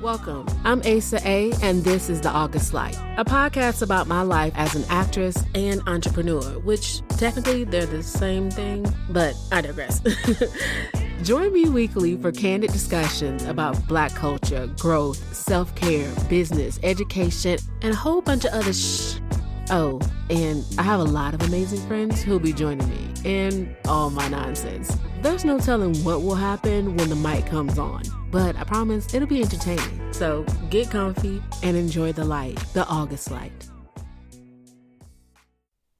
Welcome. I'm Asa A, and this is The August Light, a podcast about my life as an actress and entrepreneur, which technically they're the same thing, but I digress. Join me weekly for candid discussions about Black culture, growth, self care, business, education, and a whole bunch of other shh. Oh, and I have a lot of amazing friends who'll be joining me in all my nonsense. There's no telling what will happen when the mic comes on, but I promise it'll be entertaining. So get comfy and enjoy the light, the August light.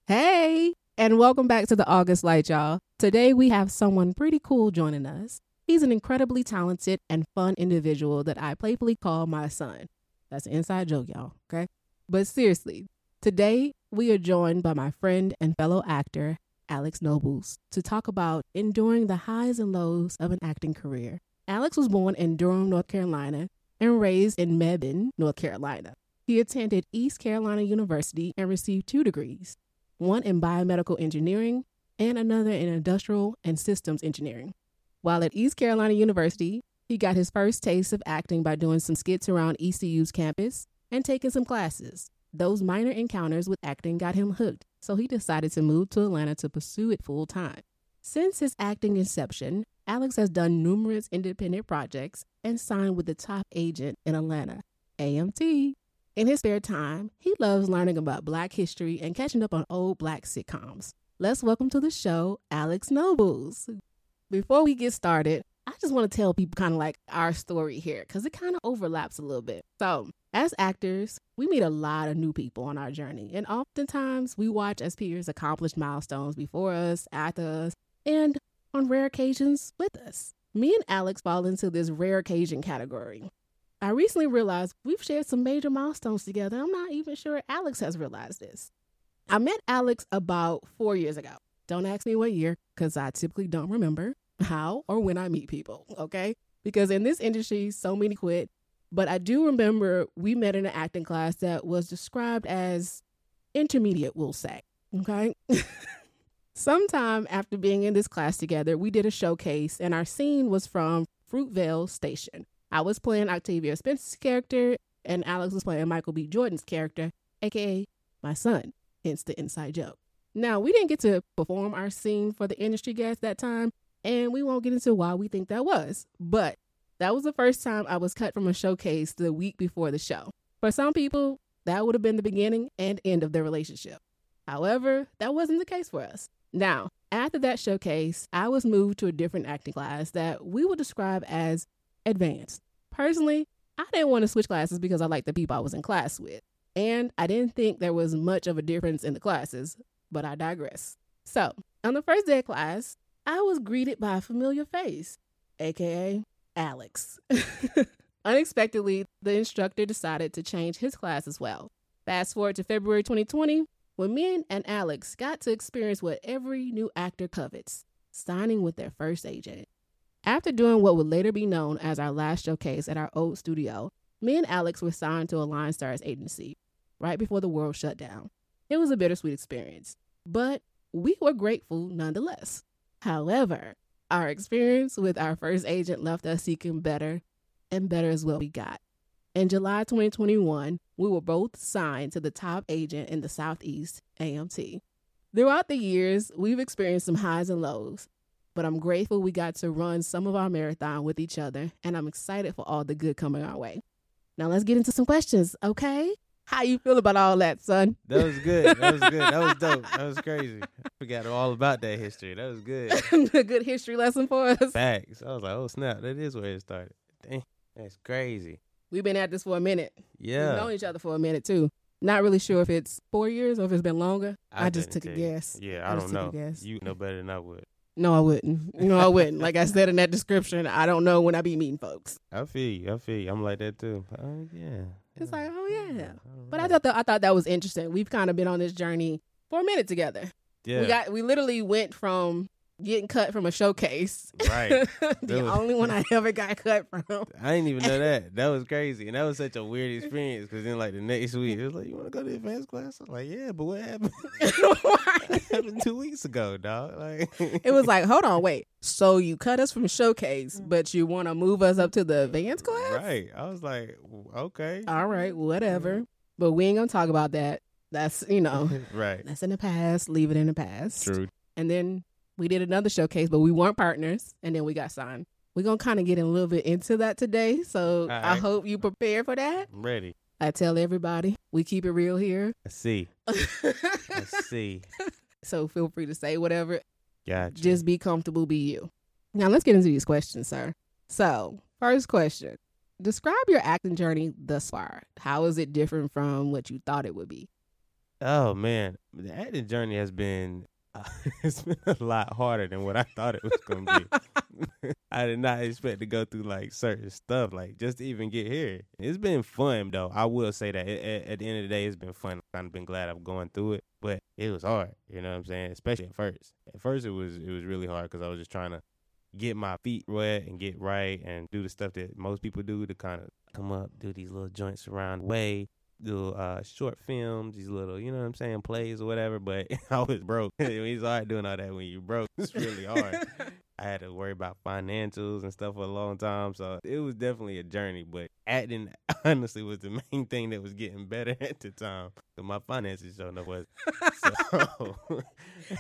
Hey, and welcome back to the August Light, y'all. Today we have someone pretty cool joining us. He's an incredibly talented and fun individual that I playfully call my son. That's an inside joke, y'all, okay? But seriously, today we are joined by my friend and fellow actor, Alex Nobles, to talk about enduring the highs and lows of an acting career. Alex was born in Durham, North Carolina, and raised in Mebane, North Carolina. He attended East Carolina University and received two degrees one in biomedical engineering and another in industrial and systems engineering. While at East Carolina University, he got his first taste of acting by doing some skits around ECU's campus and taking some classes. Those minor encounters with acting got him hooked, so he decided to move to Atlanta to pursue it full time. Since his acting inception, Alex has done numerous independent projects and signed with the top agent in Atlanta, AMT. In his spare time, he loves learning about Black history and catching up on old Black sitcoms. Let's welcome to the show Alex Nobles. Before we get started, I just want to tell people kind of like our story here because it kind of overlaps a little bit. So, as actors, we meet a lot of new people on our journey, and oftentimes we watch as peers accomplish milestones before us, after us, and on rare occasions with us. Me and Alex fall into this rare occasion category. I recently realized we've shared some major milestones together. I'm not even sure Alex has realized this. I met Alex about four years ago. Don't ask me what year, because I typically don't remember how or when I meet people, okay? Because in this industry, so many quit. But I do remember we met in an acting class that was described as intermediate, we'll say, okay? Sometime after being in this class together, we did a showcase, and our scene was from Fruitvale Station. I was playing Octavia Spencer's character, and Alex was playing Michael B. Jordan's character, aka my son, hence the inside joke. Now, we didn't get to perform our scene for the industry guests that time, and we won't get into why we think that was, but that was the first time I was cut from a showcase the week before the show. For some people, that would have been the beginning and end of their relationship. However, that wasn't the case for us. Now, after that showcase, I was moved to a different acting class that we would describe as advanced. Personally, I didn't want to switch classes because I liked the people I was in class with. And I didn't think there was much of a difference in the classes, but I digress. So, on the first day of class, I was greeted by a familiar face, aka Alex. Unexpectedly, the instructor decided to change his class as well. Fast forward to February 2020, when me and Alex got to experience what every new actor covets signing with their first agent. After doing what would later be known as our last showcase at our old studio, me and Alex were signed to a Line Stars agency right before the world shut down. It was a bittersweet experience, but we were grateful nonetheless. However, our experience with our first agent left us seeking better and better as well we got. In July 2021, we were both signed to the top agent in the Southeast, AMT. Throughout the years, we've experienced some highs and lows, but I'm grateful we got to run some of our marathon with each other, and I'm excited for all the good coming our way. Now let's get into some questions, okay? How you feel about all that, son? That was good. That was good. That was dope. That was crazy. I forgot all about that history. That was good. a good history lesson for us. Facts. I was like, oh snap, that is where it started. Dang, that's crazy. We've been at this for a minute. Yeah. We've known each other for a minute too. Not really sure if it's four years or if it's been longer. I, just took a guess. Yeah, I I, don't know. guess. You know better than I would. No, I wouldn't. No, I wouldn't. like I said in that description, I don't know when I be meeting folks. I feel you. I feel you. I'm like that too. Uh, yeah. It's like, oh yeah. But I thought that I thought that was interesting. We've kind of been on this journey for a minute together. yeah. We got we literally went from getting cut from a showcase. right. the was- only one I ever got cut from. I didn't even know that. That was crazy, and that was such a weird experience. Because then, like the next week, it was like, "You want to go to advanced class?" I'm like, "Yeah, but what happened?" happened two weeks ago, dog. Like it was like, hold on, wait. So you cut us from showcase, mm-hmm. but you want to move us up to the advanced class? right. I was like, okay, All right, whatever. Mm-hmm. But we ain't gonna talk about that. That's you know, right. that's in the past. Leave it in the past. True. And then we did another showcase, but we weren't partners. And then we got signed. We're gonna kind of get a little bit into that today. So All I hope you prepare for that. I'm ready. I tell everybody we keep it real here. I see. I see. so feel free to say whatever. Gotcha. Just be comfortable, be you. Now let's get into these questions, sir. So, first question. Describe your acting journey thus far. How is it different from what you thought it would be? Oh man, the acting journey has been it's been a lot harder than what I thought it was gonna be. I did not expect to go through like certain stuff, like just to even get here. It's been fun though. I will say that It- at, at the end of the day, it's been fun. I've been glad I'm going through it, but it was hard. You know what I'm saying? Especially at first. At first, it was it was really hard because I was just trying to get my feet wet and get right and do the stuff that most people do to kind of come up, do these little joints around the way, do uh short films, these little, you know what I'm saying, plays or whatever. But I was broke. it's hard doing all that when you broke. It's really hard. I had to worry about financials and stuff for a long time, so it was definitely a journey. But acting honestly was the main thing that was getting better at the time. 'Cause my finances showing up was. So,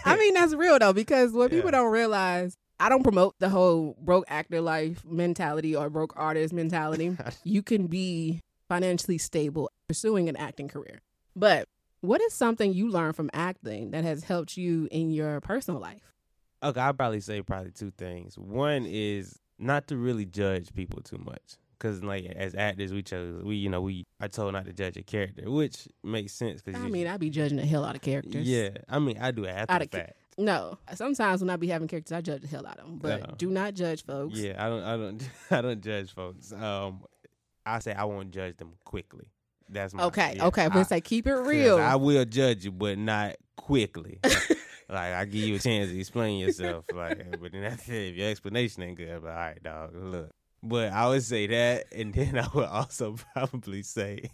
I mean, that's real though, because what people don't realize, I don't promote the whole broke actor life mentality or broke artist mentality. you can be financially stable pursuing an acting career. But what is something you learned from acting that has helped you in your personal life? Okay, I'll probably say probably two things. One is not to really judge people too much. Cause like as actors, we chose we you know we are told not to judge a character, which makes sense. Cause I mean, I'd be judging the hell out of characters. yeah, I mean I do after Out of ca- fact. No, sometimes when I be having characters, I judge the hell out of them. But No. do not judge folks. Yeah, I don't I don't I don't judge folks. Um, I say I won't judge them quickly. That's my Okay, yeah, okay. I, But say keep it real. I will judge you, but not quickly. like I give you a chance to explain yourself. Like, but then that's it. If your explanation ain't good, but all right, dog, look. But I would say that, and then I would also probably say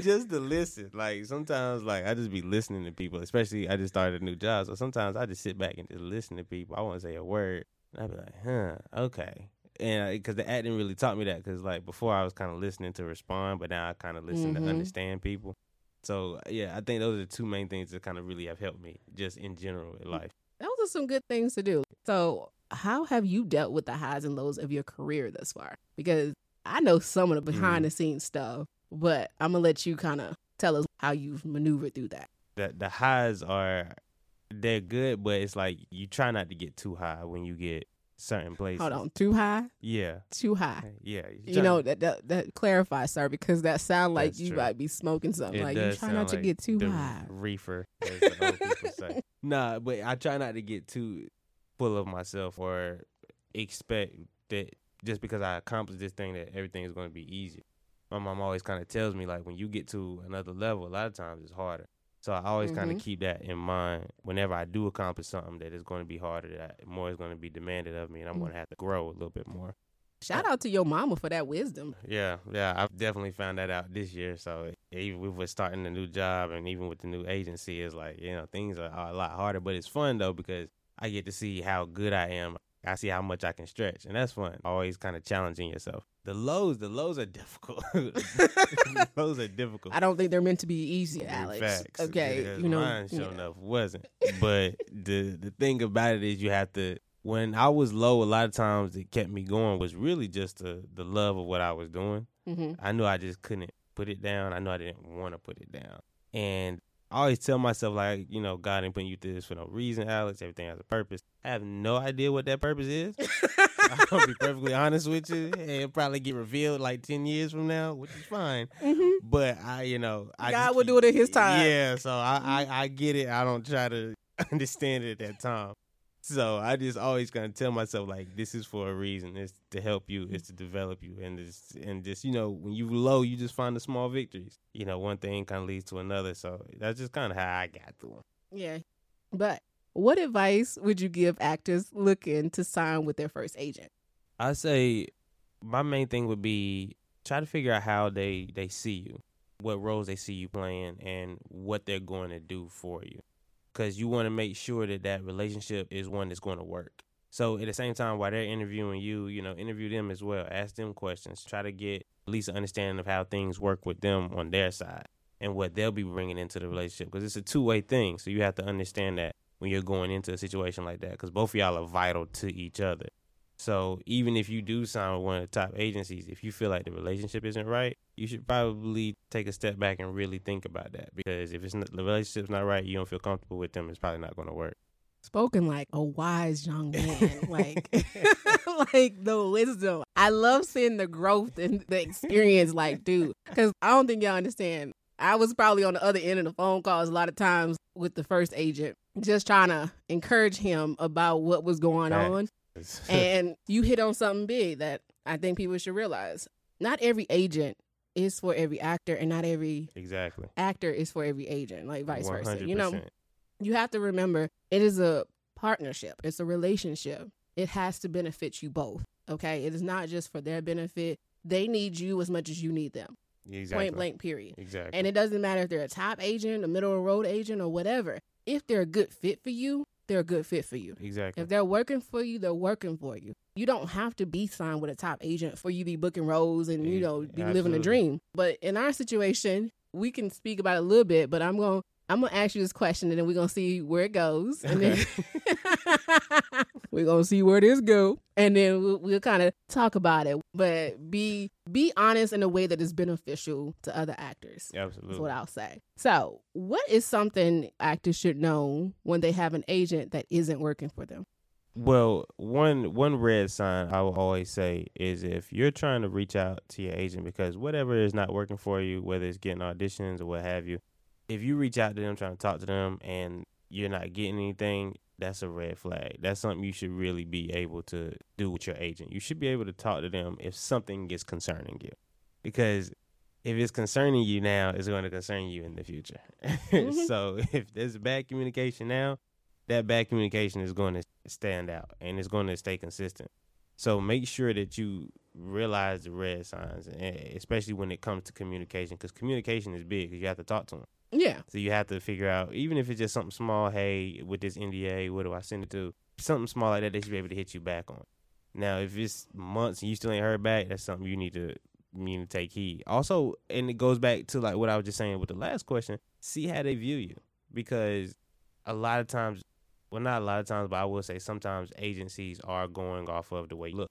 just to listen. Like sometimes, like I just be listening to people. Especially, I just started a new job, so sometimes I just sit back and just listen to people. I won't say a word, and I be like, huh, okay. And because the acting really taught me that, because like before I was kind of listening to respond, but now I kind of listen Mhm. to understand people. So yeah, I think those are the two main things that kind of really have helped me, just in general in life. Those are some good things to do. So, how have you dealt with the highs and lows of your career thus far? Because I know some of the behind the scenes stuff, but I'm gonna let you kind of tell us how you've maneuvered through that. the the highs are they're good, but it's like you try not to get too high when you get certain places. Hold on, too high, Yeah. too high. Yeah. You know that that, that clarifies, sir, because that sound like you true. might be smoking something. It like you does try sound not to get too the high. reefer, as the old people say. Nah, but I try not to get too full of myself or expect that just because I accomplished this thing that everything is going to be easy. My mom always kind of tells me like when you get to another level, a lot of times it's harder. So I always kind Mhm. of keep that in mind whenever I do accomplish something that is going to be harder, that more is going to be demanded of me, and I'm Mm. going to have to grow a little bit more. Shout out to your mama for that wisdom. Yeah, yeah, I've definitely found that out this year. So even with with starting a new job and even with the new agency, it's like you know things are a lot harder, but it's fun though because I get to see how good I am. I see how much I can stretch, and that's fun. Always kind of challenging yourself. The lows, the lows are difficult. the lows are difficult. I don't think they're meant to be easy, Alex. Facts. Okay, Because you know, mine sure yeah. enough wasn't. But the the thing about it is you have to. When I was low, a lot of times it kept me going was really just the the love of what I was doing. Mhm. I knew I just couldn't put it down. I know I didn't want to put it down. And I always tell myself, like, you know, God ain't putting you through this for no reason, Alex. Everything has a purpose. I have no idea what that purpose is. I'll be perfectly honest with you. And it'll probably get revealed like 10 years from now, which is fine. Mhm. But I, you know, I God will keep- do it in His time. Yeah, so I, I, I get it. I don't try to understand it at that time. So I just always gonna tell myself like this is for a reason. It's to help you. It's to develop you. And this and just you know when you low, you just find the small victories. You know, one thing kind of leads to another. So that's just kind of how I got through. Yeah. But what advice would you give actors looking to sign with their first agent? I say my main thing would be try to figure out how they they see you, what roles they see you playing, and what they're going to do for you. because you want to make sure that that relationship is one that's going to work. So at the same time, while they're interviewing you, you know, interview them as well. Ask them questions. Try to get at least an understanding of how things work with them on their side and what they'll be bringing into the relationship because it's a two way thing. So you have to understand that when you're going into a situation like that because both of y'all are vital to each other. So even if you do sign with one of the top agencies, if you feel like the relationship isn't right, you should probably take a step back and really think about that because if it's not, the relationship's not right, you don't feel comfortable with them, it's probably not going to work. Spoken like a wise young man, like like the wisdom. I love seeing the growth and the experience, like dude, because I don't think y'all understand. I was probably on the other end of the phone calls a lot of times with the first agent, just trying to encourage him about what was going Right. on. and you hit on something big that I think people should realize. Not every agent is for every actor, and not every exactly. actor is for every agent, like vice versa. 100%. You know, you have to remember it is a partnership, it's a relationship. It has to benefit you both. Okay. It is not just for their benefit. They need you as much as you need them. exactly. Point blank, period. Exactly. And it doesn't matter if they're a top agent, a middle of road agent, or whatever. If they're a good fit for you, they're a good fit for you. exactly. If they're working for you, they're working for you. You don't have to be signed with a top agent for you to be booking roles and you know be living a dream. But in our situation, we can speak about a little bit. But I'm going. to I'm gonna ask you this question, and then we're gonna see where it goes, and then we're gonna see where this go, and then we'll, we'll kind of talk about it. But be be honest in a way that is beneficial to other actors. Absolutely. That's what I'll say. So, what is something actors should know when they have an agent that isn't working for them? Well, one one red sign I will always say is if you're trying to reach out to your agent because whatever is not working for you, whether it's getting auditions or what have you, if you reach out to them trying to talk to them and you're not getting anything, that's a red flag. That's something you should really be able to do with your agent. You should be able to talk to them if something is concerning you. Because if it's concerning you now, it's going to concern you in the future. Mhm. so if there's bad communication now, that bad communication is going to stand out and it's going to stay consistent. So make sure that you realize the red signs, especially when it comes to communication, because communication is big. 'cause you have to talk to them. Yeah. So you have to figure out, even if it's just something small. Hey, with this NDA, what do I send it to? Something small like that, they should be able to hit you back on. Now, if it's months and you still ain't heard back, that's something you need to you need to take heed. Also, and it goes back to like what I was just saying with the last question. See how they view you, because a lot of times, well, not a lot of times, but I will say sometimes agencies are going off of the way you look.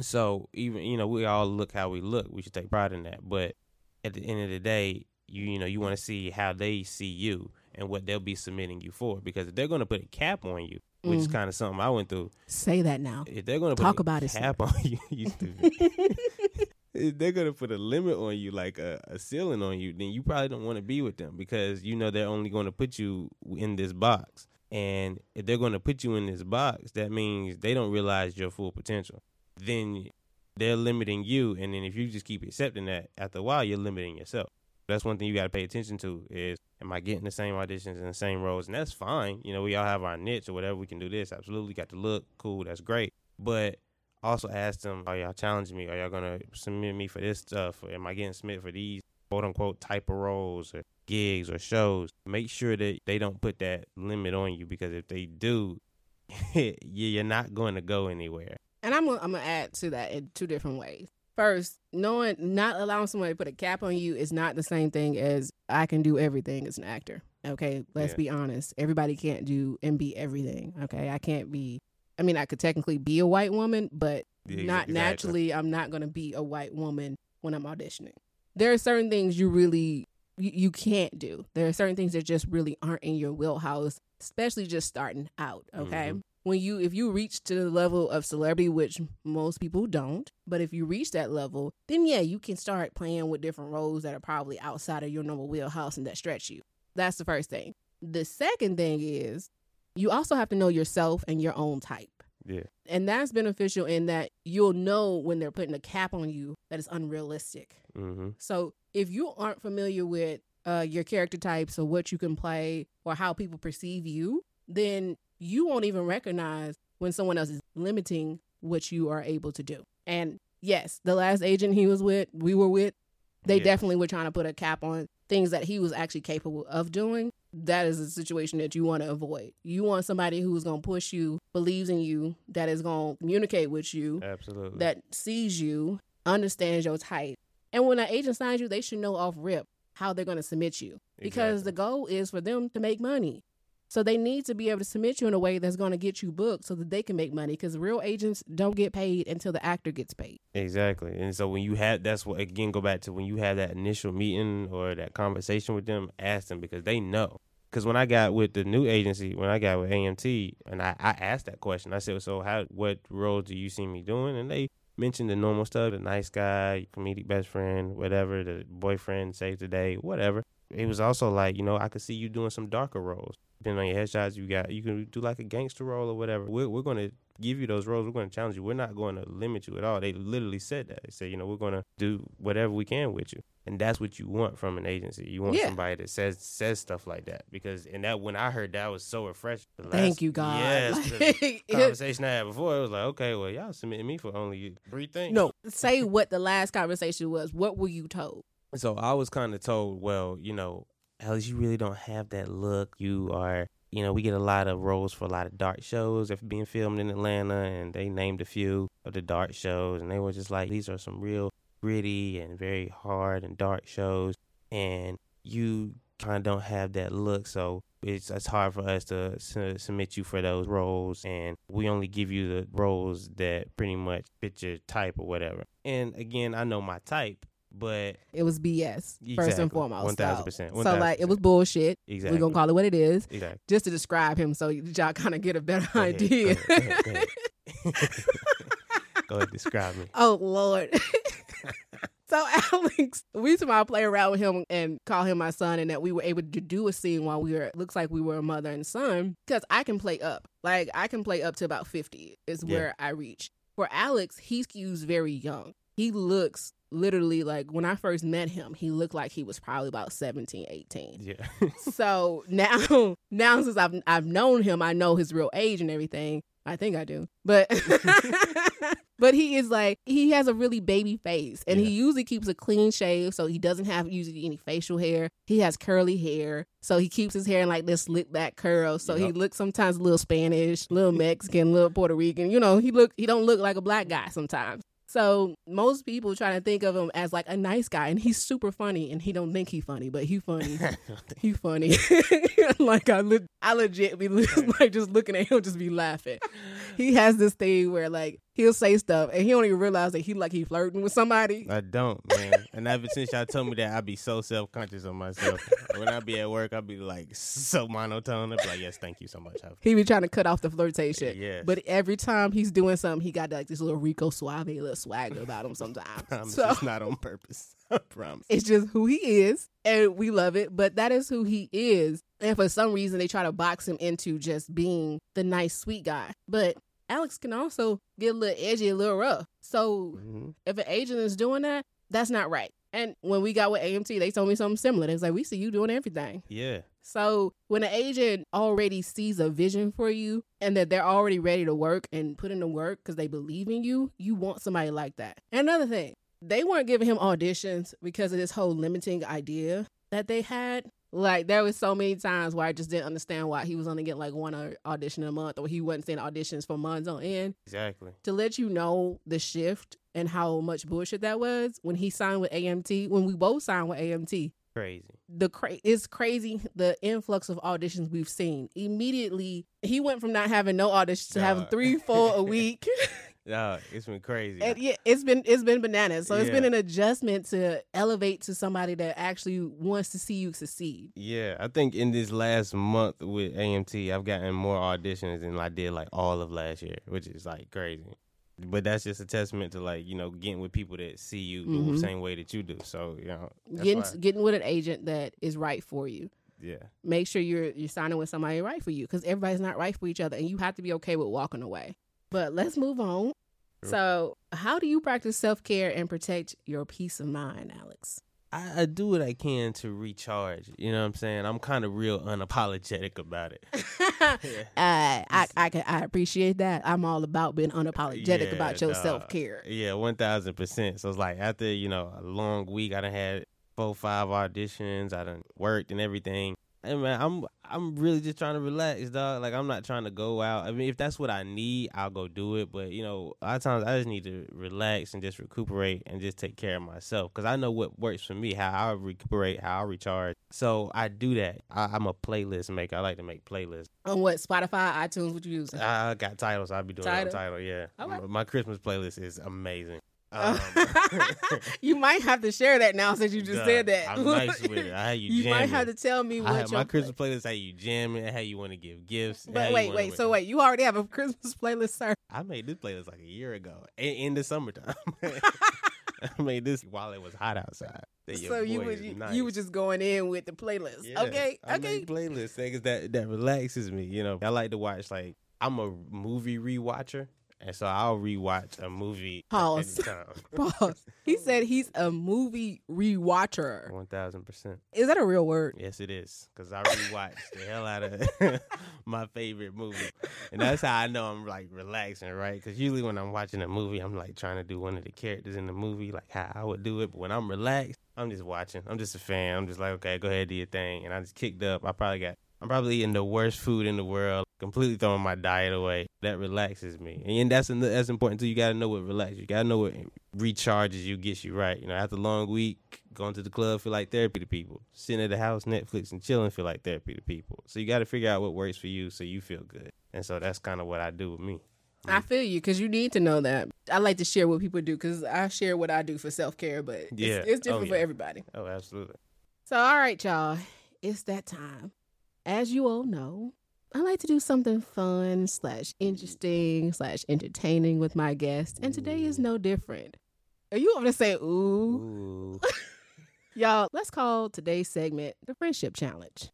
So even you know we all look how we look. We should take pride in that. But at the end of the day, you you know you want to see how they see you and what they'll be submitting you for. Because if they're going to put a cap on you, which is Mhm. kind of something I went through, Say that now. if they're going to Talk put about a it, cap on you, you if they're gonna put a limit on you, like a, a ceiling on you, then you probably don't want to be with them because you know they're only going to put you in this box. And if they're going to put you in this box, that means they don't realize your full potential. Then they're limiting you, and then if you just keep accepting that, after a while, you're limiting yourself. That's one thing you got to pay attention to: is am I getting the same auditions and the same roles? And that's fine. You know, we all have our niche or whatever. We can do this. Absolutely, got to look cool. That's great. But also ask them, are y'all challenging me? Are y'all gonna submit me for this stuff? Am I getting submitted for these quote unquote type of roles or gigs or shows? Make sure that they don't put that limit on you because if they do, you- you're not going to go anywhere. And I'm gonna, I'm gonna add to that in two different ways. First, knowing not allowing someone to put a cap on you is not the same thing as I can do everything as an actor. Okay, let's Yeah. be honest. Everybody can't do and be everything. Okay, I can't be. I mean, I could technically be a white woman, but Yeah, not exactly. naturally. I'm not gonna be a white woman when I'm auditioning. There are certain things you really you, you can't do. There are certain things that just really aren't in your wheelhouse, especially just starting out. Okay. Mhm. When you if you reach to the level of celebrity, which most people don't, but if you reach that level, then yeah, you can start playing with different roles that are probably outside of your normal wheelhouse and that stretch you. That's the first thing. The second thing is you also have to know yourself and your own type. Yeah, And that's beneficial in that you'll know when they're putting a cap on you that is unrealistic. hmm So if you aren't familiar with uh, your character types or what you can play or how people perceive you, then you won't even recognize when someone else is limiting what you are able to do. And yes, the last agent he was with, we were with, they Yes. definitely were trying to put a cap on things that he was actually capable of doing. That is a situation that you want to avoid. You want somebody who's going to push you, believes in you, that is going to communicate with you, Absolutely. that sees you, understands your type. And when an agent signs you, they should know off rip how they're going to submit you because Exactly. the goal is for them to make money. So they need to be able to submit you in a way that's going to get you booked so that they can make money because real agents don't get paid until the actor gets paid. Exactly. And so when you have that's what again go back to when you have that initial meeting or that conversation with them, ask them because they know. Because when I got with the new agency, when I got with AMT, and I, I asked that question, I said, "So how? What roles do you see me doing?" And they mentioned the normal stuff: the nice guy, comedic best friend, whatever, the boyfriend, save the day, whatever. It was also like, you know, I could see you doing some darker roles. Depending on your headshots, you got you can do like a gangster role or whatever. We're we're gonna give you those roles. We're gonna challenge you. We're not going to limit you at all. They literally said that. They said, you know, we're gonna do whatever we can with you, and that's what you want from an agency. You want Yeah. somebody that says says stuff like that because and that when I heard that I was so refreshing. Thank you, God. Yes. Like, conversation I had before, it was like, okay, well, y'all submitting me for only three things. no, say what the last conversation was. What were you told? So I was kind of told, well, you know, Alice, you really don't have that look. You are, you know, we get a lot of roles for a lot of dark shows that are being filmed in Atlanta, and they named a few of the dark shows, and they were just like, these are some real gritty and very hard and dark shows, and you kind of don't have that look, so it's it's hard for us to su- submit you for those roles, and we only give you the roles that pretty much fit your type or whatever. And again, I know my type, but It was BS first and foremost. 1000%, So, so like it was bullshit. Exactly. We're gonna call it what it is, Exactly. just to describe him, so y'all kind of get a better Go idea. Go ahead, go ahead, go ahead. Go ahead, describe me. oh Lord. So Alex, we used to play around with him and call him my son, and that we were able to do a scene while we were looks like we were a mother and son. Because I can play up, like I can play up to about fifty is Yeah. where I reach. For Alex, he skews very young. He looks literally like when I first met him, he looked like he was probably about 17, 18. Yeah. so now now since I've I've known him, I know his real age and everything. I think I do. But but he is like he has a really baby face and he usually keeps a clean shave so he doesn't have usually any facial hair. He has curly hair. So he keeps his hair in like this slick back curl. So he looks sometimes a little Spanish, a little Mexican, a little Puerto Rican. You know, he look he don't look like a black guy sometimes. So most people try to think of him as like a nice guy, and he's super funny, and he don't think he funny, but he funny. he funny. like I, le- I legit be like just looking at him, just be laughing. He has this thing where like he'll say stuff, and he don't even realize that he like he flirting with somebody. I don't, man. And ever since y'all told me that, I be so self conscious of myself. when I be at work, I be like so monotone. I be like, yes, thank you so much. He be trying to cut off the flirtation. Yes. But every time he's doing something, he got like this little Rico Suave little swagger about him sometimes. promise so it's not on purpose. I promise. It's just who he is, and we love it. But that is who he is. And for some reason, they try to box him into just being the nice, sweet guy. But Alex can also get a little edgy, a little rough. So Mhm. if an agent is doing that, that's not right. And when we got with AMT, they told me something similar. They was like, "We see you doing everything." Yeah. So when an agent already sees a vision for you and that they're already ready to work and put in the work because they believe in you, you want somebody like that. And another thing, they weren't giving him auditions because of this whole limiting idea that they had. Like there was so many times where I just didn't understand why he was only getting like one audition a month or he wasn't seeing auditions for months on end. Exactly. To let you know the shift and how much bullshit that was when he signed with AMT, when we both signed with AMT, Crazy. the cra- it's crazy the influx of auditions we've seen. Immediately, he went from not having no auditions to having three, four a week. Yeah, it's been crazy. and yeah, it's been it's been bananas. So it's been an adjustment to elevate to somebody that actually wants to see you succeed. Yeah, I think in this last month with AMT, I've gotten more auditions than I did like all of last year, which is like crazy. But that's just a testament to like you know getting with people that see you Mhm. the same way that you do. So you know, Getting getting with an agent that is right for you. yeah, Make sure you're you're signing with somebody right for you because everybody's not right for each other, and you have to be okay with walking away. But let's move on. Sure. So, how do you practice self care and protect your peace of mind, Alex? I, I do what I can to recharge. You know what I'm saying? I'm kind of real unapologetic about it. uh, I I I appreciate that. I'm all about being unapologetic Yeah, about your self care. Yeah, one thousand percent. So it's like after you know a long week, I done had four, five auditions. I done worked and everything. And man, I'm I'm really just trying to relax, dog. Like I'm not trying to go out. I mean, if that's what I need, I'll go do it. But you know, a lot of times I just need to relax and just recuperate and just take care of myself because I know what works for me, how I recuperate, how I recharge. So I do that. I, I'm a playlist maker. I like to make playlists. On what Spotify, iTunes, what you use? I got titles. I'll be doing Tidal? it on Tidal. Yeah, Okay. My Christmas playlist is amazing. Um, you might have to share that now since you just said that. I'm nice with it. I had you, You might have to tell me what your my Christmas playlist. How you jamming? How you want to give gifts? But wait, wait. So wait, you already have a Christmas playlist, sir. I made this playlist like a year ago in, in the summertime. I made this while it was hot outside. So you was you, nice. you was just going in with the playlist. Yeah, okay, I okay. playlist things that that relaxes me. You know, I like to watch like I'm a movie rewatcher, and so I'll rewatch a movie Pause. at any time. Pause. He said he's a movie rewatcher. One thousand percent. Is that a real word? Yes, it is. Because I rewatched the hell out of my favorite movie. And that's how I know I'm like relaxing, right? Because usually when I'm watching a movie, I'm like trying to do one of the characters in the movie, like how I would do it. But when I'm relaxed, I'm just watching. I'm just a fan. I'm just like, okay, go ahead, do your thing. And I just kicked up. I probably got, I'm probably eating the worst food in the world, completely throwing my diet away. That relaxes me. And that's, that's important too. You got to know what relaxes you. got to know what recharges you, gets you right. You know, after a long week, going to the club feel like therapy to people. Sitting at the house, Netflix and chilling feel like therapy to people. So you got to figure out what works for you so you feel good. And so that's kind of what I do with me. I feel you because you need to know that. I like to share what people do because I share what I do for self care, but it's, Yeah. it's different Oh, for everybody. Oh, absolutely. So, all right, y'all, it's that time. As you all know, I like to do something fun slash interesting slash entertaining with my guests, and today is no different. Are you over to say ooh? Ooh. Y'all, let's call today's segment the Friendship Challenge.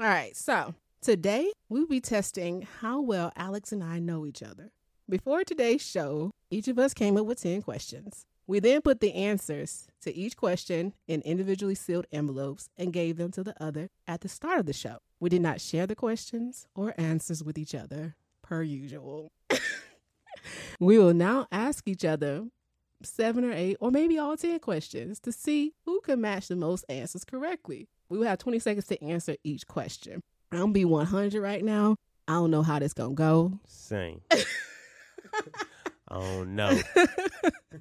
All right, so today we'll be testing how well Alex and I know each other. Before today's show, each of us came up with 10 questions. We then put the answers to each question in individually sealed envelopes and gave them to the other at the start of the show. We did not share the questions or answers with each other, per usual. we will now ask each other seven or eight, or maybe all 10 questions to see who can match the most answers correctly. We will have 20 seconds to answer each question. I'm be 100 right now. I don't know how this gonna go. Same. oh, no.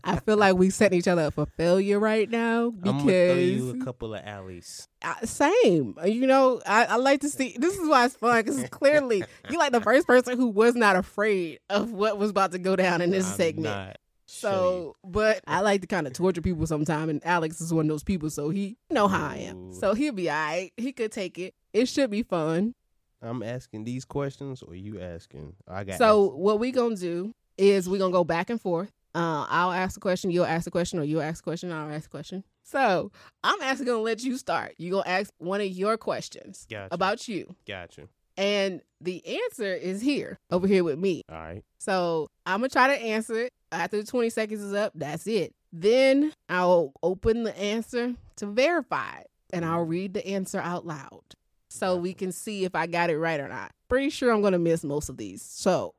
I feel like we setting each other up for failure right now throw you a couple of alleys. I- same. Uh, you know, I, I like to see. This is why it's fun because clearly you like the first person who was not afraid of what was about to go down in this I'm segment. So, but I like to kind of torture people sometimes, and Alex is one of those people, so he know how I am. So he'll be all right. He could take it. It should be fun. I'm asking these questions or you asking? I got So what we gonna do is we're gonna go back and forth. Uh, I'll ask a question, you'll ask a question, or you'll ask a question, I'll ask a question. So I'm actually gonna let you start. You gonna ask one of your questions Gotcha. about you, Gotcha. and the answer is here over here with me. All right. So I'm gonna try to answer it. After the 20 seconds is up, that's it. Then I'll open the answer to verify it, and I'll read the answer out loud so we can see if I got it right or not. Pretty sure I'm gonna miss most of these. So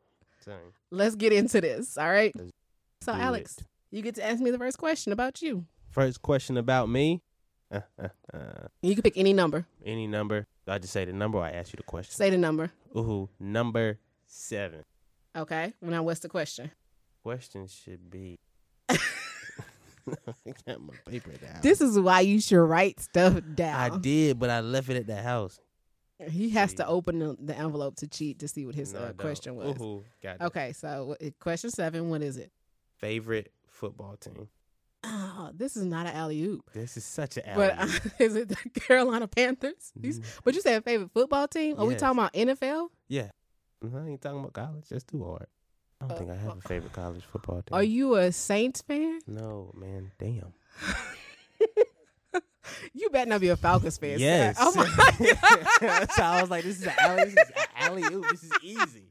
Same. let's get into this. All right. Let's So Alex, it. you get to ask me the first question about you. First question about me. Uh, uh, uh, You can pick any number. any number. I just say the number or I ask you the question. Say the number. Ooh, number seven. Okay. Well, Now what's the question? Question should be. I got my paper down. This is why you should write stuff down. I did, but I left it at the house. He has to open the, the envelope to cheat to see what his No, uh, question was. Ooh. Okay, so question seven, what is it? Favorite football team. Oh, this is not an alley oop. This is such an But uh, is it the Carolina Panthers? These, but you said favorite football team? Are we talking about NFL? yeah. I ain't talking about college. That's too hard. I don't Uh, think I have a favorite college football team. Are you a Saints fan? No, man. Damn. You better not be a Falcons fan. Yes. Oh my God. so I was like, this is an alley. This is an alley oop. This is easy.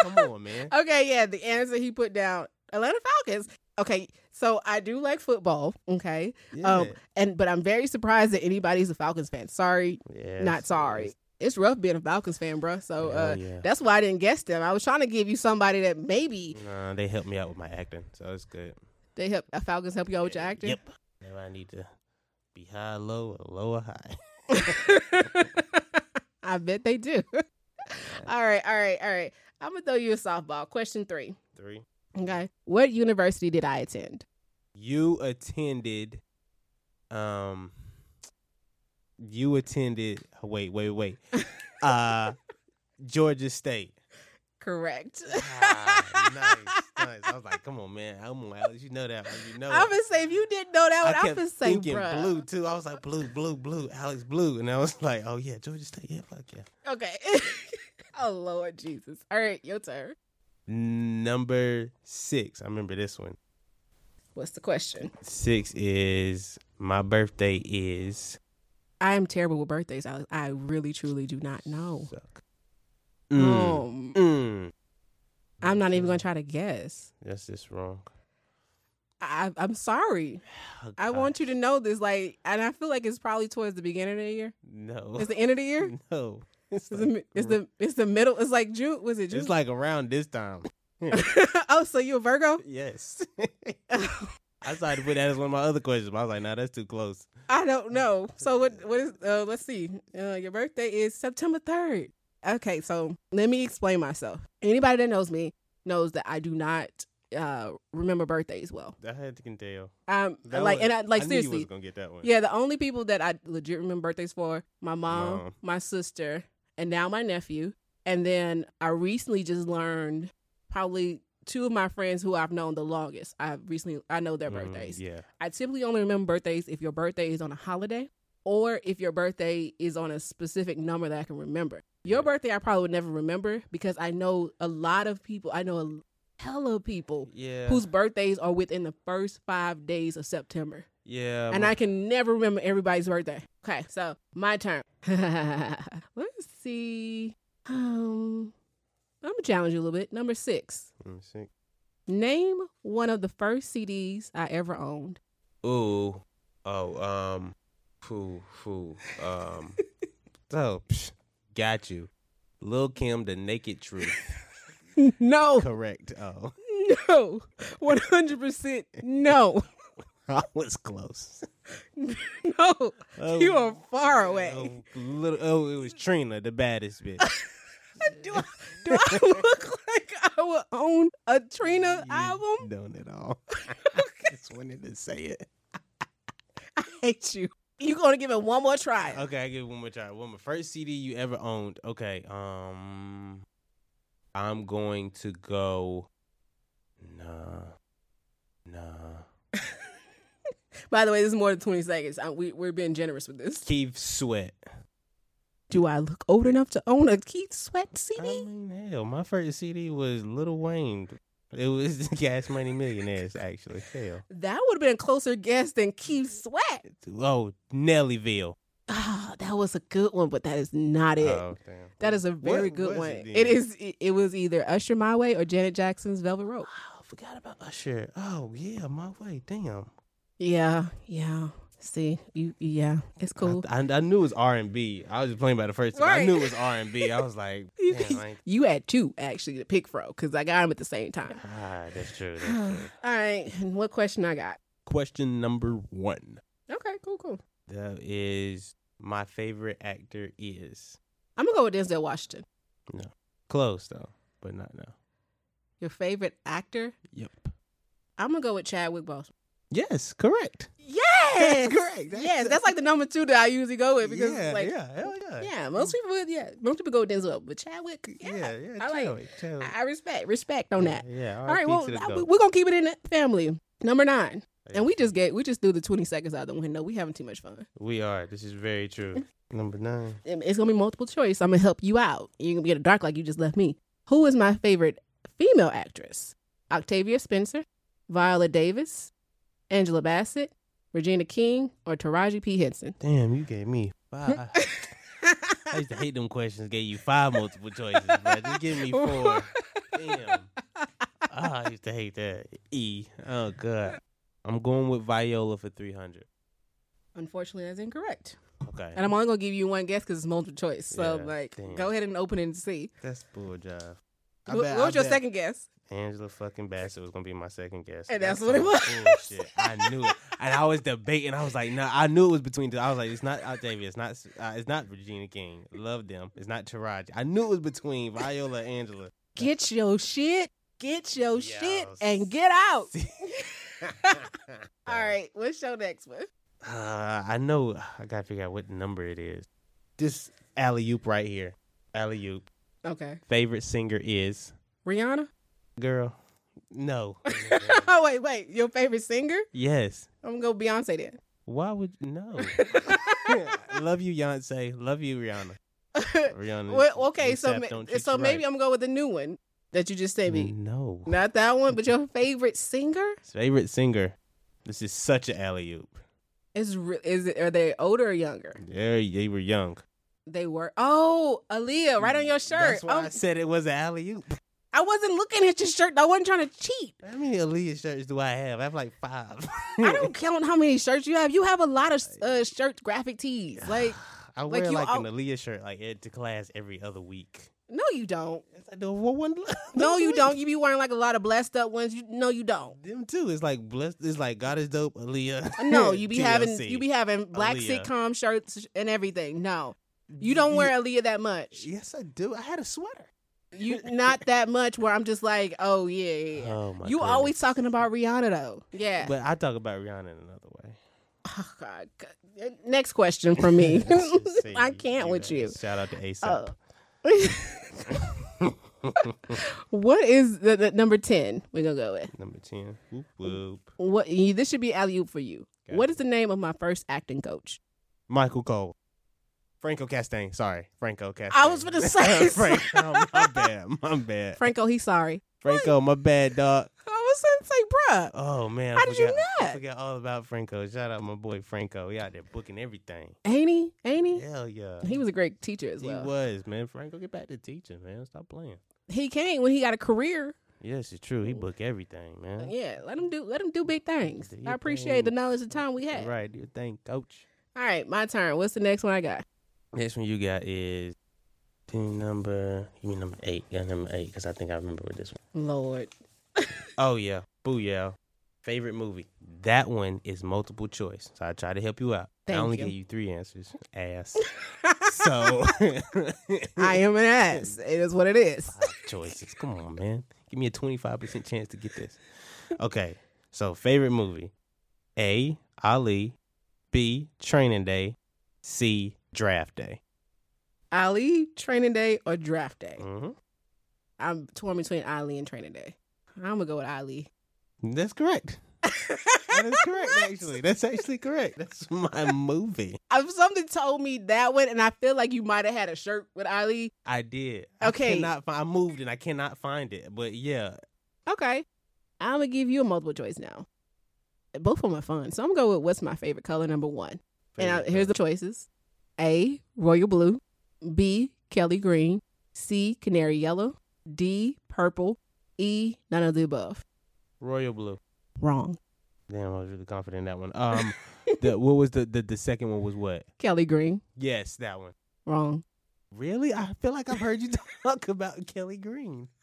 Come on, man. Okay, yeah, the answer he put down Atlanta Falcons. Okay, so I do like football. Okay, Yeah. um, and but I'm very surprised that anybody's a Falcons fan. Sorry, Yes, not sorry. yes. It's rough being a Falcons fan, bro. So uh, yeah. that's why I didn't guess them. I was trying to give you somebody that maybe Nah, they helped me out with my acting, so it's good. they help uh, Falcons help you out with your acting. Yep. Now I need to be high, low, or low or high. I bet they do. all right, all right, all right. I'm gonna throw you a softball. Question three. Three. Okay, what university did I attend? You attended. Um. You attended. Wait, wait, wait. Uh, Georgia State. Correct. Ah, nice, nice. I was like, come on, man. I'm on Alex. You know that. You know. I'm gonna say if you didn't know that one, I I'm kept gonna say thinking bruh. blue too. I was like blue, blue, blue. Alex Blue, and I was like, oh yeah, Georgia State. Yeah, fuck yeah. Okay. oh Lord Jesus. All right, your turn. Number six. I remember this one. What's the question? Six is my birthday is. I am terrible with birthdays, Alex. I really truly do not know. Suck. Um, Mm. I'm not even gonna try to guess. That's just wrong. I, I'm sorry. Oh, I want you to know this, like, and I feel like it's probably towards the beginning of the year. No. It's the end of the year. no. It's, It's like, the, it's the it's the middle. It's like June. Was it June? it's like around this time. oh, so you a Virgo? Yes. I started to put that as one of my other questions, but I was like, nah, that's too close. I don't know. So what? What is? Uh, let's see. Uh, your birthday is September third. Okay, so let me explain myself. Anybody that knows me knows that I do not uh, remember birthdays well. I had to can tell. Um, That like was- and I like I seriously. was gonna get that one. Yeah, the only people that I legit remember birthdays for my mom, Mom. my sister, and now my nephew. And then I recently just learned probably two of my friends who I've known the longest. I've recently I know their Mm, birthdays. Yeah. I typically only remember birthdays if your birthday is on a holiday or if your birthday is on a specific number that I can remember. Your birthday I probably would never remember because I know a lot of people. I know a hell of people Yeah. whose birthdays are within the first five days of September. yeah. and I can never remember everybody's birthday. Okay, so my turn. Let's see. Um, I'm gonna challenge you a little bit. Number six. Me see. Name one of the first CDs I ever owned. Ooh. Oh, um, foo, foo, um, so, psh, got you. Lil Kim, The Naked Truth. no, Correct. Oh, no, one hundred percent no, I was close. no. Oh, You are far away. Oh, little, oh, it was Trina, the baddest bitch. Do I, do I look like I would own a Trina You album? Don't at all. Just wanted to say it. I hate you. You gonna give it one more try? Okay, I give it one more try. One more first CD you ever owned. Okay, um, I'm going to go. Nah, nah. By the way, this is more than 20 seconds. I, we, we're being generous with this. Keith Sweat. Do I look old enough to own a Keith Sweat I CD? mean, hell, my first CD was Lil Wayne. It was Cash Money Millionaires, actually. Hell. that would have been a closer guess than Keith Sweat. Oh, Nellyville. Ah, that was a good one, but that is not it. Oh, that is a very What good one. it It. It, it was either Usher My Way or Janet Jackson's Velvet Rope. Oh, I forgot about Usher. Oh, yeah, my way. Damn. Yeah, yeah. See, you. Yeah, it's cool. I, I, I knew it was R and B. I was just playing by the first. Time. I knew it was R and B. I was like, you, damn, I you had two actually to pick from because I got them at the same time. ah, that's true. That's true. right, and what question I got? Question number one. Okay, cool, cool. That is my favorite actor is I'm gonna go with Denzel Washington. No, close though, but not now. Your favorite actor? Yep. I'm gonna go with Chadwick Boseman. Yes, correct. Yes, That's correct. That's- yes, that's like the number two that I usually go with because, yeah, like, yeah, hell yeah. yeah, most people would, yeah, most people go with Denzel, but Chadwick, yeah, yeah, yeah. I like- Chadwick. I, I respect, respect on that. Yeah. All right, well, to I- we're gonna keep it in the family. Number nine, oh, Yeah. and we just get, we just threw the 20 seconds out the window. We having too much fun. we are. This is very true. Number nine. It's gonna be multiple choice. I'm gonna help you out. You're gonna get a dark like you just left me. Who is my favorite female actress? Octavia Spencer, Viola Davis, Angela Bassett, Regina King, or Taraji P Henson? Damn, you gave me five. I used to hate them questions. Gave you five multiple choices, but just give me four. Damn. Ah, I used to hate that. E. Oh god. I'm going with Viola for three hundred. Unfortunately, that's incorrect. Okay. And I'm only gonna give you one guess because it's multiple choice. So Yeah, like, damn. go ahead and open it and see. That's bull job. What, bet- what I was your bet second guess? Angela fucking Bassett was gonna be my second guess. And that's what it was. Bullshit. I knew it, and I was debating. I was like, "No, I knew it was between. I was like, "It's not Octavia. It's not. Uh, it's not Regina King. Love them. It's not Taraji. I knew it was between Viola and Angela. Get your shit. Get your shit and get out. All All right, what's your next one? Uh, I know. I gotta figure out what number it is. This alley oop right here. Alley oop. Okay, Favorite singer is Rihanna. Girl. No. oh wait, wait, your favorite singer? yes. I'm gonna go Beyonce then. Why would no? Love you, Beyonce. Love you, Rihanna. Rihanna. well, okay, so ma- so maybe right. I'm gonna go with the new one that you just sent me. No. Not that one, but your favorite singer Favorite singer. This is such an alley oop. is re- is it? Are they older or younger? They they were young. They were. Oh, Aaliyah, right on your shirt. That's why Oh, I said it was an alley oop. I wasn't looking at your shirt. I wasn't trying to cheat. How many Aaliyah shirts do I have? I have like five. I don't count how many shirts you have. You have a lot of uh, shirt graphic tees. Like, I Like wear you like al- an Aaliyah shirt like to class every other week. no, you don't. Yes, I do. Well, one, No, you don't. You be wearing like a lot of blessed up ones. You no, you don't. Them too. It's like blessed. It's like God is dope. Aaliyah. No, you be having you be having black Aaliyah. sitcom shirts and everything. No, you don't wear Aaliyah that much. Yes, I do. I had a sweater. You not that much. Where I'm just like, oh yeah, yeah. yeah. Oh my. you goodness. always talking about Rihanna though. Yeah. But I talk about Rihanna in another way. oh God. Uh, next question from me. See, I can't with know, you. Shout out to ASAP. Oh. what is the, the number ten? We're gonna go with. Number ten. Whoop whoop. What you, this should be alley oop for you. Got What it. is the name of my first acting coach? Michael Cole. Franco Castain. Sorry, Franco Castain. I was gonna say Franco. Oh, my bad. My bad. Franco, he's sorry. Franco. My bad, dog. I was gonna say, bruh. Oh man, I How did you forgot, I not? forgot all about Franco. Shout out my boy Franco. He out there booking everything. Ain't he? Ain't he? Hell yeah. He was a great teacher as well. He was, man. Franco, get back to teaching, man. Stop playing. He came when he got a career. Yes, it's true. He book everything, man. Uh, yeah, let him do let him do big things. Do I appreciate the knowledge and time we had. Right, do your thing, coach. All right, my turn. What's the next one I got? Next one you got is team number. You mean number eight? Yeah, number eight, because I think I remember with this one. Lord. Oh yeah, Booyah. Favorite movie? That one is multiple choice, so I try to help you out. Thank I only you. gave you three answers. Ass. so I am an ass. It is what it is. Five choices. Come on, man. Give me a twenty five percent chance to get this. Okay, so favorite movie: A. Ali, B. Training Day, C. Draft Day. Ali, training day, or draft day? hmm I'm torn between Ali and training day. I'm gonna go with Ali. That's correct. That is correct. Actually, that's actually correct. That's my movie. Um, something told me that one, and I feel like you might have had a shirt with Ali. I did. Okay. I cannot find. I moved and I cannot find it. But yeah, Okay, I'm gonna give you a multiple choice now. Both of them are fun, so I'm gonna go with what's my favorite color number one. And I, Favorite here's the choices: A. Royal blue, B. Kelly green, C. Canary yellow, D. Purple, E. None of the above. royal blue. Wrong. Damn, I was really confident in that one. Um, the what was the, the the second one was what? Kelly green. Yes, that one. Wrong. Really? I feel like I've heard you talk about Kelly Green.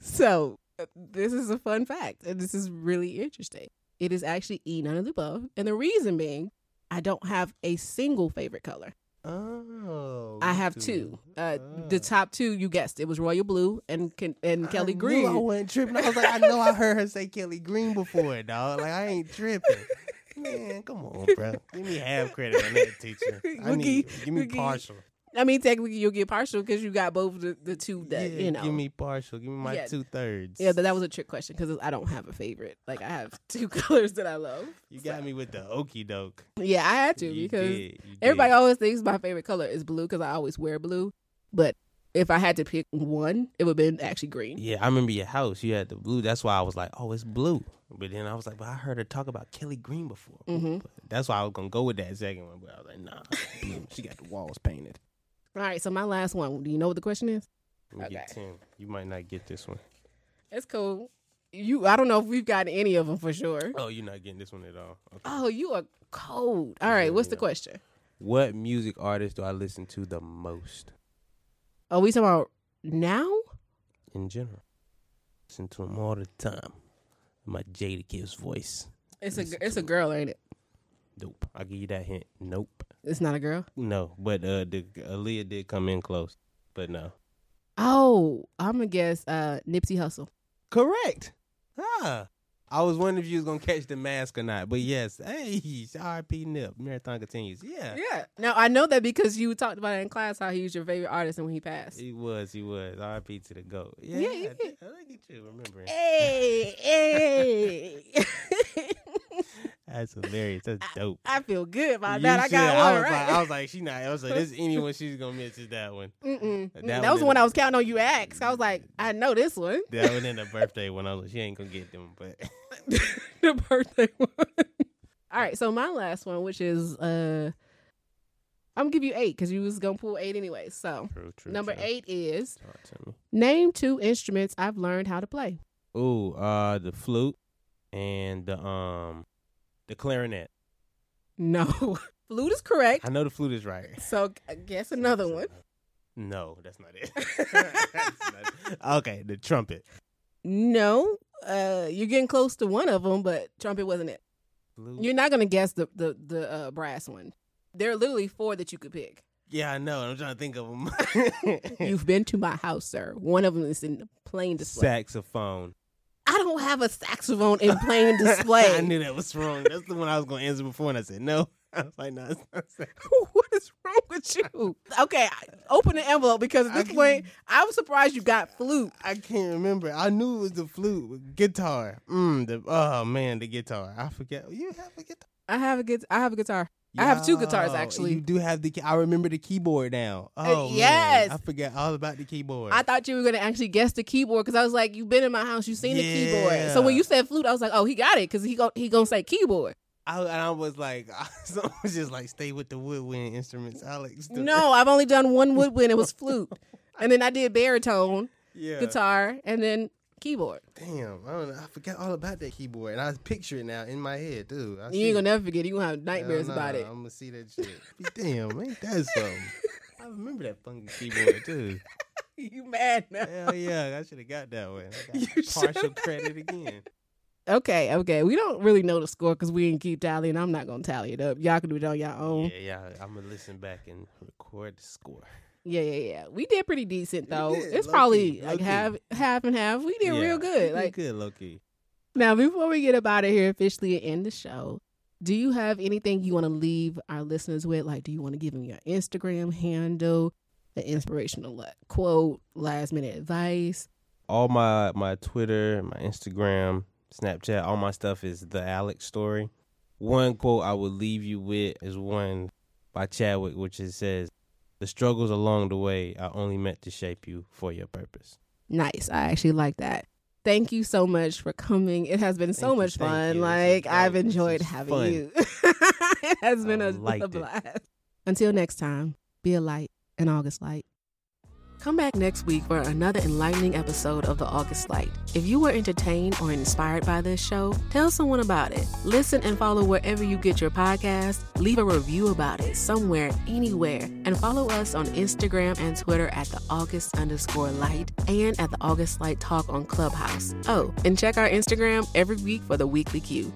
So this is a fun fact, and this is really interesting. It is actually E. None of the above, and the reason being, I don't have a single favorite color. Oh, I have two. Uh, Ah. The top two, you guessed, it was royal blue and and Kelly I green. I wasn't tripping. I was like, I know I heard her say Kelly Green before, dog. Like I ain't tripping. Man, come on, bro. Give me half credit on that teacher. I need, give- give me partial. I mean, technically, you'll get partial because you got both the, the two that yeah, you know. give me partial. Give me my Yeah. two thirds. yeah, but that was a trick question because I don't have a favorite. Like I have two colors that I love. you got me with the okey doke. Yeah, I had to You because did, everybody did. always thinks my favorite color is blue because I always wear blue. But if I had to pick one, it would have been actually green. Yeah, I remember your house. You had the blue. That's why I was like, oh, it's blue. But then I was like, but I heard her talk about Kelly Green before. Mhm. That's why I was gonna go with that second one. But I was like, nah. She got the walls painted. All right, so my last one. Do you know what the question is? Let me get ten. You might not get this one. It's cool. You, I don't know if we've got any of them for sure. Oh, you're not getting this one at all. Okay. Oh, you are cold. All right, what's the question? What music artist do I listen to the most Are we talking about now? in general? Listen to him all the time. My Jada Gibbs voice. It's a it's a girl, ain't it? Nope. I'll give you that hint. Nope. It's not a girl. No. But uh the Aaliyah did come in close. But no. Oh, I'm gonna guess uh, Nipsey Hussle. Correct. Ah. I was wondering if you was gonna catch the mask or not. But yes, hey, RP Nip. Marathon continues. Yeah. Yeah. Now I know that because you talked about it in class how he was your favorite artist and when he passed. He was, he was. RP to the GOAT. Yeah, Yeah, yeah. yeah. I look at you remembering. Hey, hey. That's hilarious. That's dope. I feel good about You that. I should. got I was right. Like, I was like, she not. I was like, this anyone she's gonna miss is that one. Mm-mm. That That, one was the one. I was counting on you asked. I was like, I know this one. That one in the birthday one. I was like, she ain't gonna get them. But the birthday one. All right, so my last one, which is uh I'm gonna give you eight because you was gonna pull eight anyway. So true, true. number true. eight is Talk to me. name two instruments I've learned how to play. Ooh, uh, the flute and the um, the clarinet. No, flute is correct. I know the flute is right. So I guess another one. No, that's not it. That's not. Okay, the trumpet. No, uh, you're getting close to one of them, but trumpet wasn't it. Flute. You're not gonna guess the the the uh, brass one. There are literally four that you could pick. yeah, I know. I'm trying to think of them. You've been to my house, sir. One of them is in plain display. Saxophone. I don't have a saxophone in plain display. I knew that was wrong. That's the one I was going to answer before, and I said no. I was like, no, it's not what is wrong with you? Okay, open the envelope because at I this point, I was surprised you got flute. I can't remember. I knew it was the flute, guitar. Mm, the oh man, the guitar. I forget. You have a guitar. I have a good. I have a guitar. I have two guitars, actually. You do have the. key- I remember the keyboard now. Uh, oh man, yes. I forgot all about the keyboard. I thought you were gonna actually guess the keyboard because I was like, you've been in my house, you've seen the keyboard. So when you said flute, I was like, oh, he got it because he go he gonna say keyboard. I, and I was like, someone was just like, stay with the woodwind instruments, Alex. No, I've only done one woodwind. It was flute, and then I did baritone yeah. guitar, and then keyboard. Damn, I don't know. I forgot all about that keyboard, and I picture it now in my head too. I You ain't gonna never forget. it. You gonna have nightmares about it. I'm gonna see that shit. Damn, ain't that something? I remember that funky keyboard too. You mad now? Hell yeah, I should have got that one. I You got partial credit again. Okay, okay. We don't really know the score because we didn't keep tallying. I'm not gonna tally it up. Y'all can do it on your own. Yeah, yeah. I'm gonna listen back and record the score. Yeah, yeah, yeah. We did pretty decent though. did, it's probably key, like half half and half. We did Yeah, real good. did Like good, low key. now, before we get up out of here officially and end the show, do you have anything you want to leave our listeners with? Like, do you want to give them your Instagram handle, an inspirational quote, last minute advice? All my my Twitter, my Instagram, Snapchat, all my stuff is the Alex story. One quote I would leave you with is one by Chadwick, which it says, "The struggles along the way are only meant to shape you for your purpose." Nice. I actually like that. Thank you so much for coming. It has been so you, much fun. you. Like I've enjoyed having fun. you. it has been I a, a it. blast. Until next time, be a light, an August light. Come back next week for another enlightening episode of The August Light. If you were entertained or inspired by this show, tell someone about it. Listen and follow wherever you get your podcast. Leave a review about it somewhere, anywhere. And follow us on Instagram and Twitter at The August underscore light and at The August Light Talk on Clubhouse. Oh, and check our Instagram every week for the weekly cue.